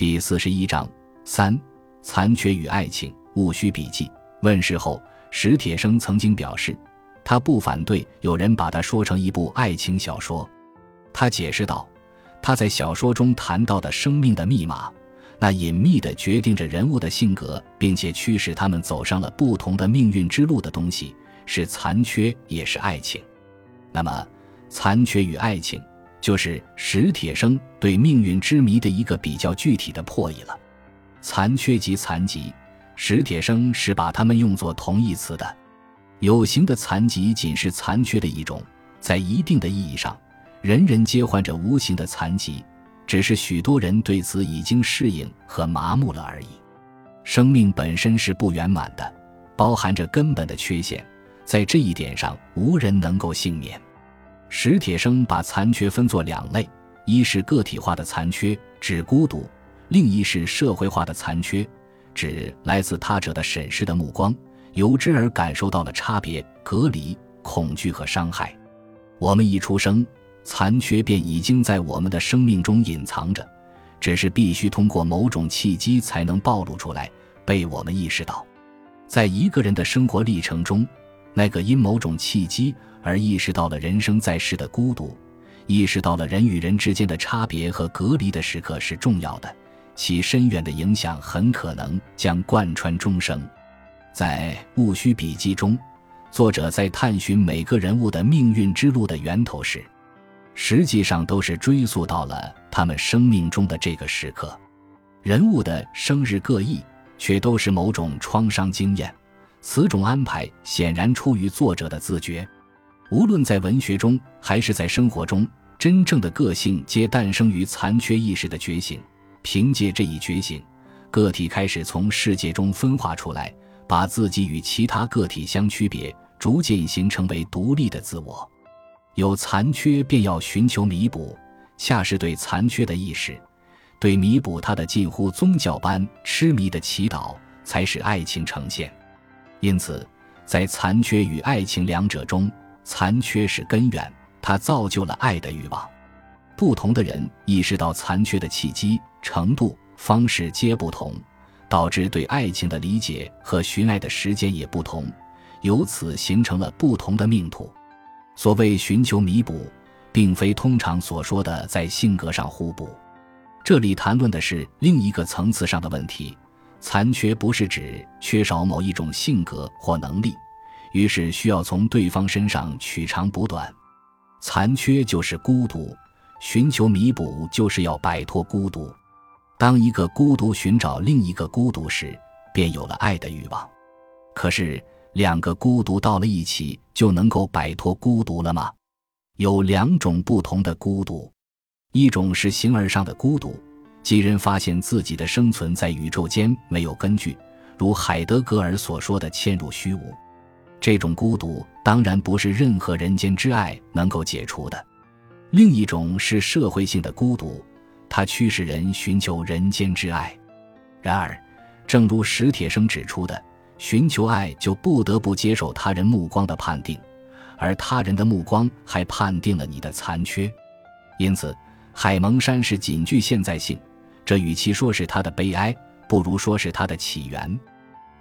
第四十一章三残缺与爱情。戊戌笔记问世后，史铁生曾经表示，他不反对有人把它说成一部爱情小说。他解释道，他在小说中谈到的生命的密码，那隐秘的决定着人物的性格，并且驱使他们走上了不同的命运之路的东西，是残缺，也是爱情。那么，残缺与爱情，就是史铁生对命运之谜的一个比较具体的破译了。残缺及残疾，史铁生是把它们用作同义词的。有形的残疾仅是残缺的一种，在一定的意义上，人人皆患着无形的残疾，只是许多人对此已经适应和麻木了而已。生命本身是不圆满的，包含着根本的缺陷。在这一点上，无人能够幸免。史铁生把残缺分作两类：一是个体化的残缺，指孤独；另一是社会化的残缺，指来自他者的审视的目光，由之而感受到了差别、隔离、恐惧和伤害。我们一出生，残缺便已经在我们的生命中隐藏着，只是必须通过某种契机才能暴露出来，被我们意识到。在一个人的生活历程中，那个因某种契机而意识到了人生在世的孤独，意识到了人与人之间的差别和隔离的时刻是重要的，其深远的影响很可能将贯穿终生。在《戊戌笔记》中，作者在探寻每个人物的命运之路的源头时，实际上都是追溯到了他们生命中的这个时刻。人物的生日各异，却都是某种创伤经验。此种安排显然出于作者的自觉。无论在文学中还是在生活中，真正的个性皆诞生于残缺意识的觉醒。凭借这一觉醒，个体开始从世界中分化出来，把自己与其他个体相区别，逐渐形成为独立的自我。有残缺便要寻求弥补，恰是对残缺的意识，对弥补它的近乎宗教般痴迷的祈祷，才使爱情呈现。因此，在残缺与爱情两者中，残缺是根源，它造就了爱的欲望。不同的人意识到残缺的契机、程度、方式皆不同，导致对爱情的理解和寻爱的时间也不同，由此形成了不同的命途。所谓寻求弥补，并非通常所说的在性格上互补，这里谈论的是另一个层次上的问题。残缺不是指缺少某一种性格或能力，于是需要从对方身上取长补短。残缺就是孤独，寻求弥补就是要摆脱孤独。当一个孤独寻找另一个孤独时，便有了爱的欲望。可是，两个孤独到了一起，就能够摆脱孤独了吗？有两种不同的孤独，一种是形而上的孤独。即人发现自己的生存在宇宙间没有根据，如海德格尔所说的“嵌入虚无”，这种孤独当然不是任何人间之爱能够解除的。另一种是社会性的孤独，它驱使人寻求人间之爱。然而，正如史铁生指出的，寻求爱就不得不接受他人目光的判定，而他人的目光还判定了你的残缺。因此，海蒙山是仅具现在性。这与其说是他的悲哀，不如说是他的起源。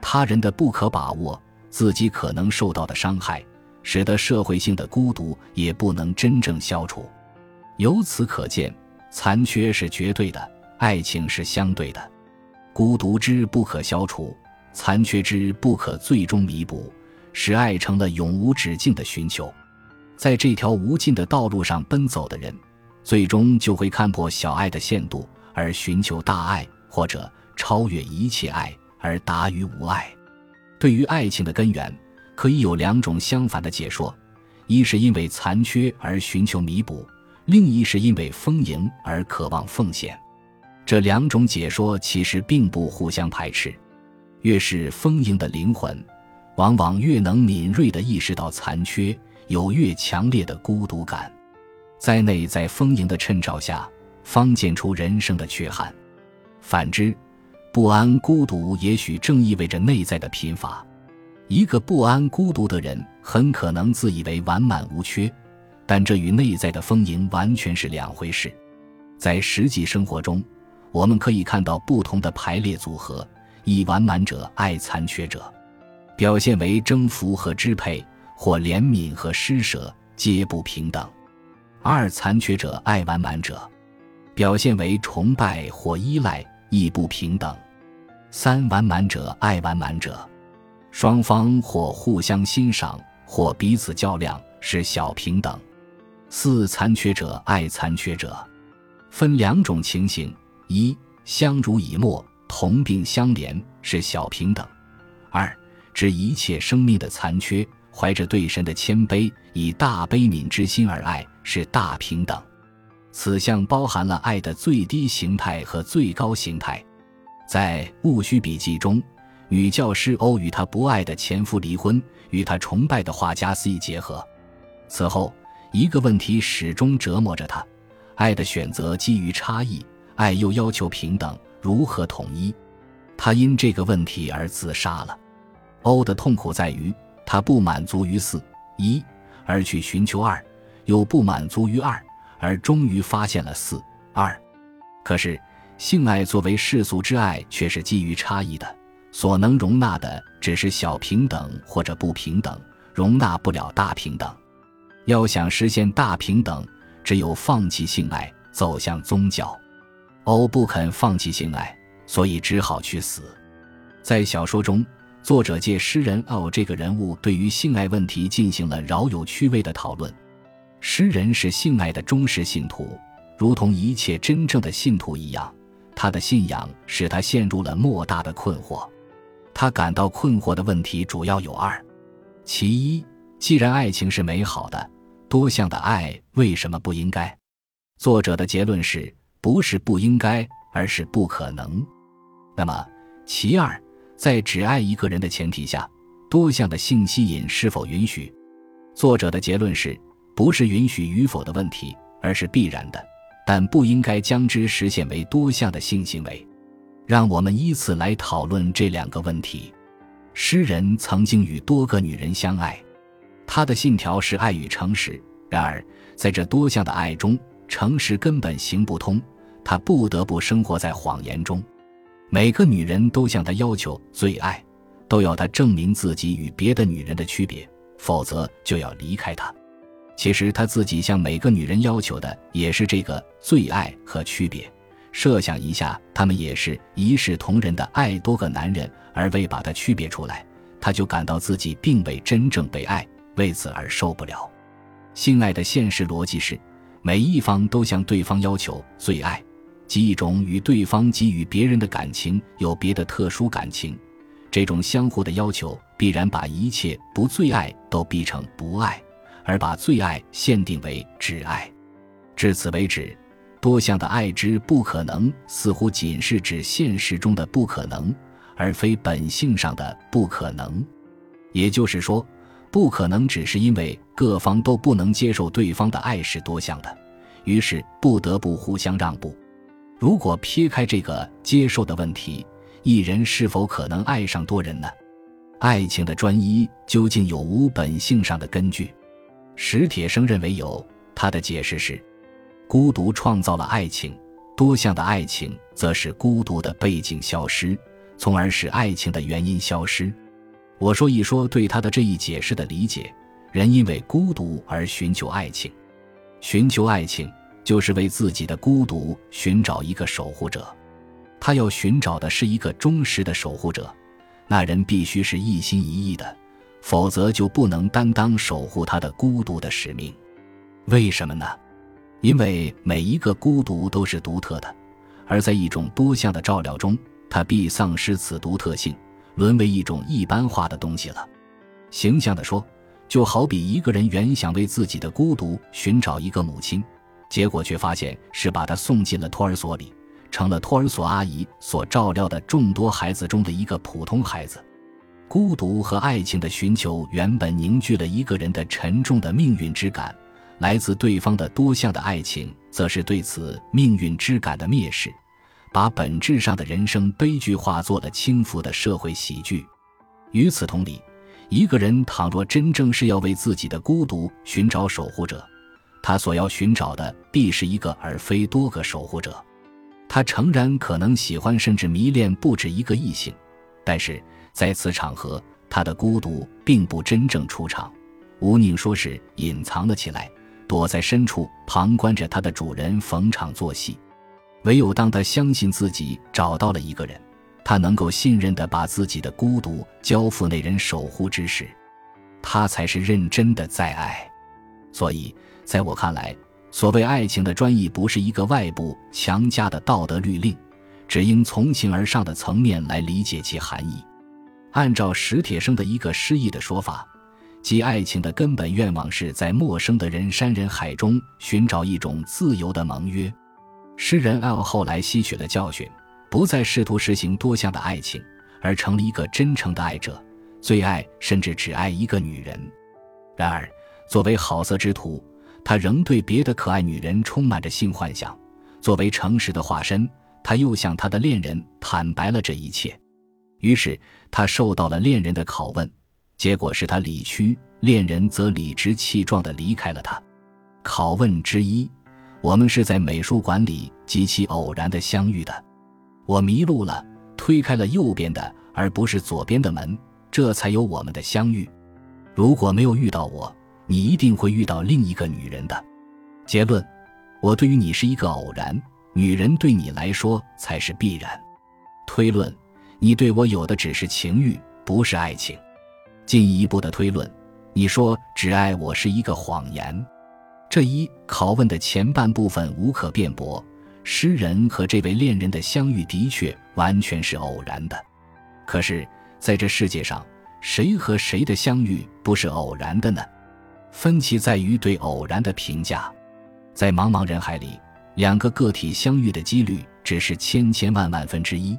他人的不可把握，自己可能受到的伤害，使得社会性的孤独也不能真正消除。由此可见，残缺是绝对的，爱情是相对的。孤独之不可消除，残缺之不可最终弥补，使爱成了永无止境的寻求。在这条无尽的道路上奔走的人，最终就会看破小爱的限度。而寻求大爱，或者超越一切爱而达于无爱。对于爱情的根源，可以有两种相反的解说：一是因为残缺而寻求弥补，另一是因为丰盈而渴望奉献。这两种解说其实并不互相排斥。越是丰盈的灵魂，往往越能敏锐地意识到残缺，有越强烈的孤独感。在内在丰盈的衬照下。方见出人生的缺憾，反之，不安孤独也许正意味着内在的贫乏。一个不安孤独的人，很可能自以为完满无缺，但这与内在的丰盈完全是两回事。在实际生活中，我们可以看到不同的排列组合：一完满者爱残缺者，表现为征服和支配，或怜悯和施舍皆不平等；二残缺者爱完满者，表现为崇拜或依赖，亦不平等；三完满者爱完满者，双方或互相欣赏，或彼此较量，是小平等；四残缺者爱残缺者，分两种情形。一相濡以沫，同病相怜，是小平等；二知一切生命的残缺，怀着对神的谦卑，以大悲悯之心而爱，是大平等。此项包含了爱的最低形态和最高形态。在《戊戌笔记》中，女教师欧与她不爱的前夫离婚，与她崇拜的画家 C 结合。此后，一个问题始终折磨着她：爱的选择基于差异。爱又要求平等，如何统一？他因这个问题而自杀了。欧的痛苦在于，他不满足于四一，而去寻求二；又不满足于二，而终于发现了四二。可是，性爱作为世俗之爱，却是基于差异的，所能容纳的只是小平等或者不平等，容纳不了大平等。要想实现大平等，只有放弃性爱，走向宗教。欧不肯放弃性爱，所以只好去死。在小说中，作者借诗人奥这个人物，对于性爱问题进行了饶有趣味的讨论。诗人是性爱的忠实信徒，如同一切真正的信徒一样，他的信仰使他陷入了莫大的困惑。他感到困惑的问题主要有二：其一，既然爱情是美好的、多项的爱，为什么不应该？作者的结论是。不是不应该，而是不可能。那么，其二，在只爱一个人的前提下，多项的性吸引是否允许？作者的结论是：不是允许与否的问题，而是必然的，但不应该将之实现为多项的性行为。让我们依次来讨论这两个问题。诗人曾经与多个女人相爱，他的信条是爱与诚实。然而，在这多项的爱中，诚实根本行不通，他不得不生活在谎言中。每个女人都向他要求最爱，都要他证明自己与别的女人的区别，否则就要离开他。其实他自己向每个女人要求的也是这个最爱和区别。设想一下，他们也是一视同仁的爱多个男人，而未把他区别出来，他就感到自己并未真正被爱，为此而受不了。性爱的现实逻辑是。每一方都向对方要求最爱，即一种与对方给予别人的感情有别的特殊感情。这种相互的要求必然把一切不最爱都逼成不爱，而把最爱限定为挚爱。至此为止，多项的爱之不可能似乎仅是指现实中的不可能，而非本性上的不可能。也就是说。不可能只是因为各方都不能接受对方的爱是多项的，于是不得不互相让步。如果撇开这个接受的问题，一人是否可能爱上多人呢？爱情的专一究竟有无本性上的根据？史铁生认为有，他的解释是：孤独创造了爱情，多项的爱情则使孤独的背景消失，从而使爱情的原因消失。我说一说对他的这一解释的理解：人因为孤独而寻求爱情，寻求爱情就是为自己的孤独寻找一个守护者。他要寻找的是一个忠实的守护者，那人必须是一心一意的，否则就不能担当守护他的孤独的使命。为什么呢？因为每一个孤独都是独特的，而在一种多项的照料中，他必丧失此独特性。沦为一种一般化的东西了。形象地说，就好比一个人原想为自己的孤独寻找一个母亲，结果却发现是把他送进了托儿所里，成了托儿所阿姨所照料的众多孩子中的一个普通孩子。孤独和爱情的寻求原本凝聚了一个人的沉重的命运之感，来自对方的多项的爱情，则是对此命运之感的蔑视。把本质上的人生悲剧化作了轻浮的社会喜剧。与此同理，一个人倘若真正是要为自己的孤独寻找守护者，他所要寻找的必是一个而非多个守护者。他诚然可能喜欢甚至迷恋不止一个异性，但是在此场合，他的孤独并不真正出场，吴宁说是隐藏了起来，躲在深处旁观着他的主人逢场作戏。唯有当他相信自己找到了一个人，他能够信任地把自己的孤独交付那人守护之时，他才是认真的在爱。所以，在我看来，所谓爱情的专一，不是一个外部强加的道德律令，只应从情而上的层面来理解其含义。按照史铁生的一个诗意的说法，即爱情的根本愿望是在陌生的人山人海中寻找一种自由的盟约。诗人 L 后来吸取了教训，不再试图实行多项的爱情，而成了一个真诚的爱者，最爱甚至只爱一个女人。然而，作为好色之徒，他仍对别的可爱女人充满着性幻想。作为诚实的化身，他又向他的恋人坦白了这一切。于是，他受到了恋人的拷问，结果是他理屈，恋人则理直气壮地离开了他。拷问之一：我们是在美术馆里极其偶然的相遇的。我迷路了，推开了右边的而不是左边的门，这才有我们的相遇。如果没有遇到我，你一定会遇到另一个女人的。结论：我对于你是一个偶然，女人对你来说才是必然。推论：你对我有的只是情欲，不是爱情。进一步的推论：你说只爱我是一个谎言。这一拷问的前半部分无可辩驳，诗人和这位恋人的相遇的确完全是偶然的。可是，在这世界上，谁和谁的相遇不是偶然的呢？分歧在于对偶然的评价，在茫茫人海里，两个个体相遇的几率只是千千万万分之一，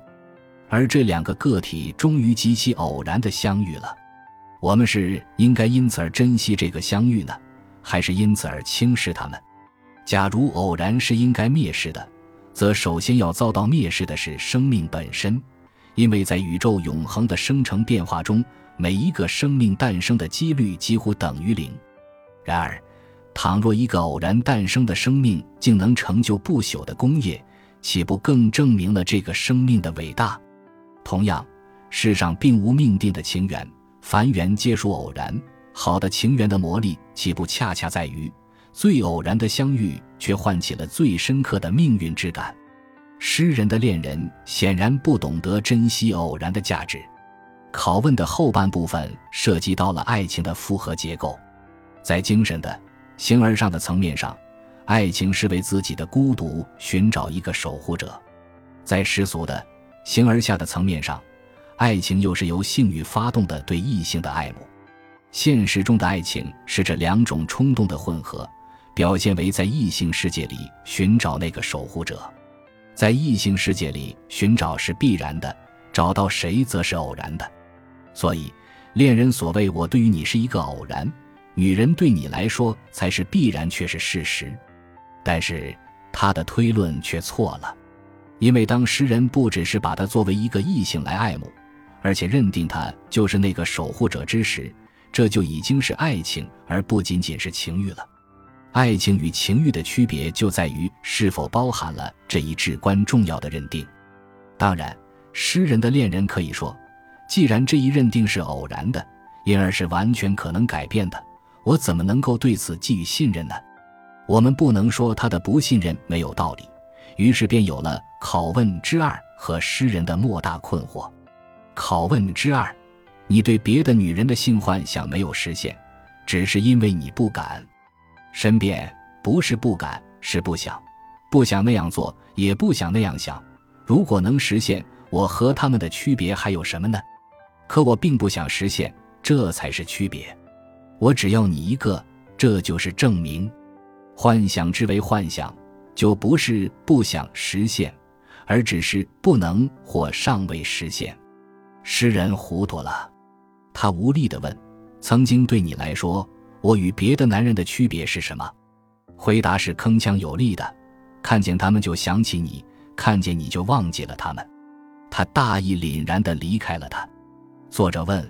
而这两个个体终于极其偶然的相遇了。我们是应该因此而珍惜这个相遇呢，还是因此而轻视他们？假如偶然是应该蔑视的，则首先要遭到蔑视的是生命本身，因为在宇宙永恒的生成变化中，每一个生命诞生的几率几乎等于零。然而，倘若一个偶然诞生的生命竟能成就不朽的功业，岂不更证明了这个生命的伟大？同样，世上并无命定的情缘，凡缘皆属偶然。好的情缘的魔力，岂不恰恰在于最偶然的相遇，却唤起了最深刻的命运之感？诗人的恋人显然不懂得珍惜偶然的价值。拷问的后半部分涉及到了爱情的复合结构。在精神的形而上的层面上，爱情是为自己的孤独寻找一个守护者；在世俗的形而下的层面上，爱情又是由性欲发动的对异性的爱慕。现实中的爱情是这两种冲动的混合，表现为在异性世界里寻找那个守护者。在异性世界里寻找是必然的，找到谁则是偶然的。所以，恋人所谓“我对于你是一个偶然”。女人对你来说才是必然，却是事实。但是他的推论却错了，因为当诗人不只是把她作为一个异性来爱慕，而且认定她就是那个守护者之时，这就已经是爱情，而不仅仅是情欲了。爱情与情欲的区别就在于是否包含了这一至关重要的认定。当然，诗人的恋人可以说，既然这一认定是偶然的，因而是完全可能改变的。我怎么能够对此寄予信任呢？我们不能说他的不信任没有道理。于是便有了拷问之二和诗人的莫大困惑。拷问之二：你对别的女人的性幻想没有实现，只是因为你不敢。申辩：不是不敢，是不想，不想那样做，也不想那样想。如果能实现，我和他们的区别还有什么呢？可我并不想实现，这才是区别。我只要你一个，这就是证明。幻想之为幻想，就不是不想实现，而只是不能或尚未实现。诗人糊涂了，他无力地问：“曾经对你来说，我与别的男人的区别是什么？”回答是铿锵有力的：“看见他们就想起你，看见你就忘记了他们。”他大义凛然地离开了他。作者问。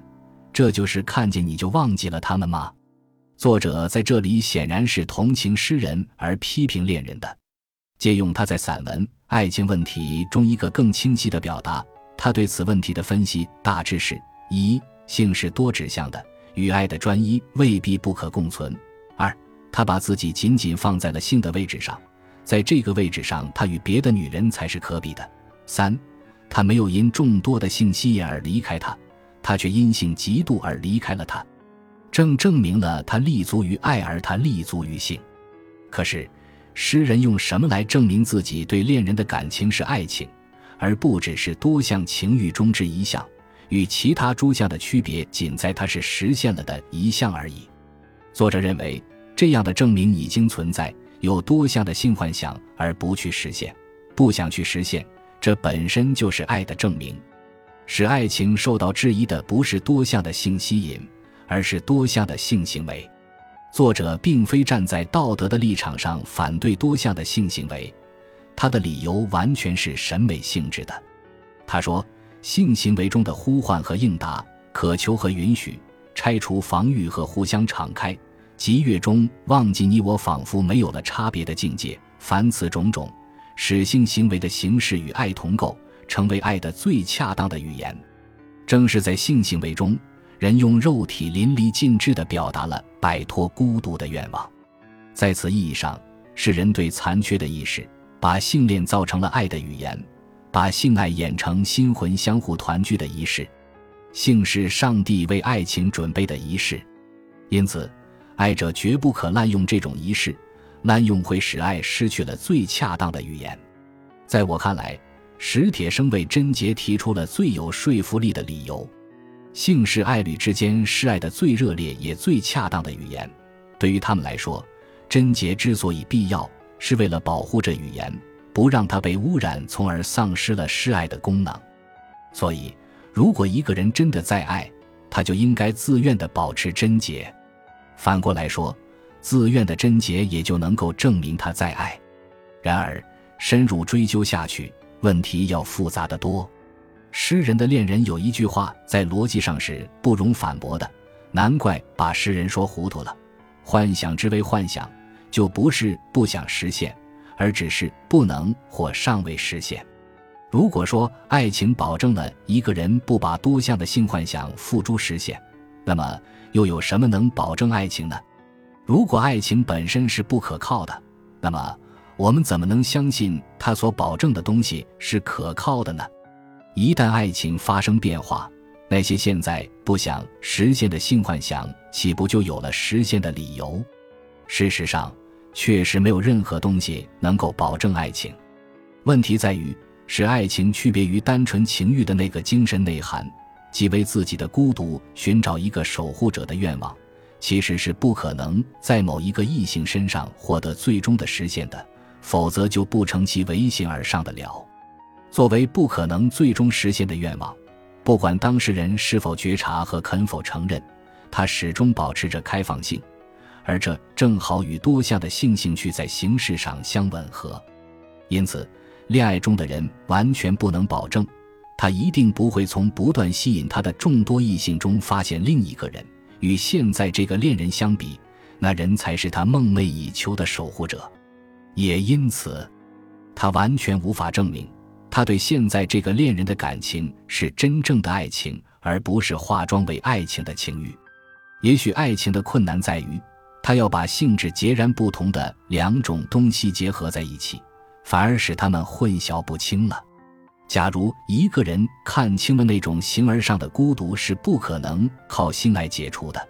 这就是看见你就忘记了他们吗？作者在这里显然是同情诗人而批评恋人的，借用他在散文《爱情问题中一个更清晰的表达。他对此问题的分析大致是：一、性是多指向的，与爱的专一未必不可共存；二、他把自己仅仅放在了性的位置上，在这个位置上，他与别的女人才是可比的；三、他没有因众多的性吸引而离开他，他却因性嫉妒而离开了他，正证明了他立足于爱，而他立足于性。可是，诗人用什么来证明自己对恋人的感情是爱情？而不只是多项情欲中之一项，与其他诸项的区别仅在它是实现了的一项而已。作者认为，这样的证明已经存在，有多项的性幻想而不去实现，不想去实现，这本身就是爱的证明。使爱情受到质疑的不是多项的性吸引，而是多项的性行为。作者并非站在道德的立场上反对多项的性行为。他的理由完全是审美性质的。他说，性行为中的呼唤和应答、渴求和允许、拆除防御和互相敞开、集悦中忘记你我，仿佛没有了差别的境界。凡此种种，使性行为的形式与爱同构，成为爱的最恰当的语言。正是在性行为中，人用肉体淋漓尽致地表达了摆脱孤独的愿望。在此意义上，是人对残缺的意识。把性恋造成了爱的语言，把性爱演成心魂相互团聚的仪式。性是上帝为爱情准备的仪式，因此，爱者绝不可滥用这种仪式，滥用会使爱失去了最恰当的语言。在我看来，史铁生为贞洁提出了最有说服力的理由：性是爱侣之间示爱的最热烈也最恰当的语言。对于他们来说，贞洁之所以必要。是为了保护这语言，不让它被污染，从而丧失了示爱的功能。所以，如果一个人真的在爱，他就应该自愿地保持贞洁。反过来说，自愿的贞洁也就能够证明他在爱。然而，深入追究下去，问题要复杂得多。诗人的恋人有一句话，在逻辑上是不容反驳的，难怪把诗人说糊涂了。幻想之为幻想。就不是不想实现，而只是不能或尚未实现。如果说爱情保证了一个人不把多项的性幻想付诸实现，那么又有什么能保证爱情呢？如果爱情本身是不可靠的，那么我们怎么能相信它所保证的东西是可靠的呢？一旦爱情发生变化，那些现在不想实现的性幻想，岂不就有了实现的理由？事实上，确实没有任何东西能够保证爱情。问题在于，使爱情区别于单纯情欲的那个精神内涵，即为自己的孤独寻找一个守护者的愿望，其实是不可能在某一个异性身上获得最终的实现的，否则就不成其为形而上的了。作为不可能最终实现的愿望，不管当事人是否觉察和肯否承认，他始终保持着开放性。而这正好与多项的性兴趣在形式上相吻合，因此，恋爱中的人完全不能保证，他一定不会从不断吸引他的众多异性中发现另一个人。与现在这个恋人相比，那人才是他梦寐以求的守护者。也因此，他完全无法证明他对现在这个恋人的感情是真正的爱情，而不是化妆为爱情的情欲。也许爱情的困难在于。他要把性质截然不同的两种东西结合在一起，反而使他们混淆不清了。假如一个人看清了那种形而上的孤独是不可能靠性爱解除的，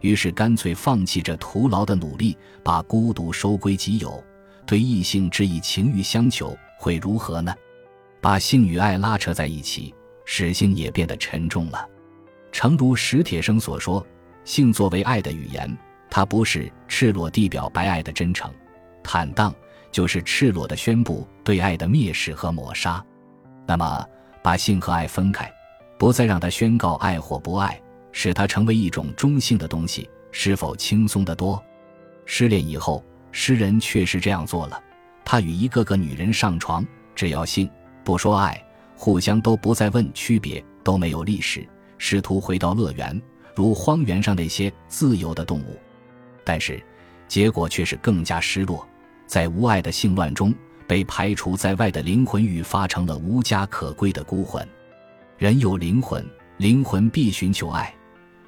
于是干脆放弃这徒劳的努力，把孤独收归己有，对异性只以情欲相求，会如何呢？把性与爱拉扯在一起，使性也变得沉重了。诚如史铁生所说，性作为爱的语言。它不是赤裸地表白爱的真诚、坦荡，就是赤裸的宣布对爱的蔑视和抹杀。那么，把性和爱分开，不再让它宣告爱或不爱，使它成为一种中性的东西，是否轻松得多？失恋以后，诗人确实这样做了。他与一个个女人上床，只要性，不说爱，互相都不再问区别，都没有历史，试图回到乐园，如荒原上那些自由的动物。但是，结果却是更加失落。在无爱的性乱中，被排除在外的灵魂愈发成了无家可归的孤魂。人有灵魂，灵魂必寻求爱，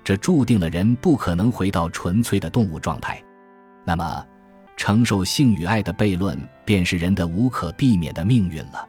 这注定了人不可能回到纯粹的动物状态。那么，承受性与爱的悖论，便是人的无可避免的命运了。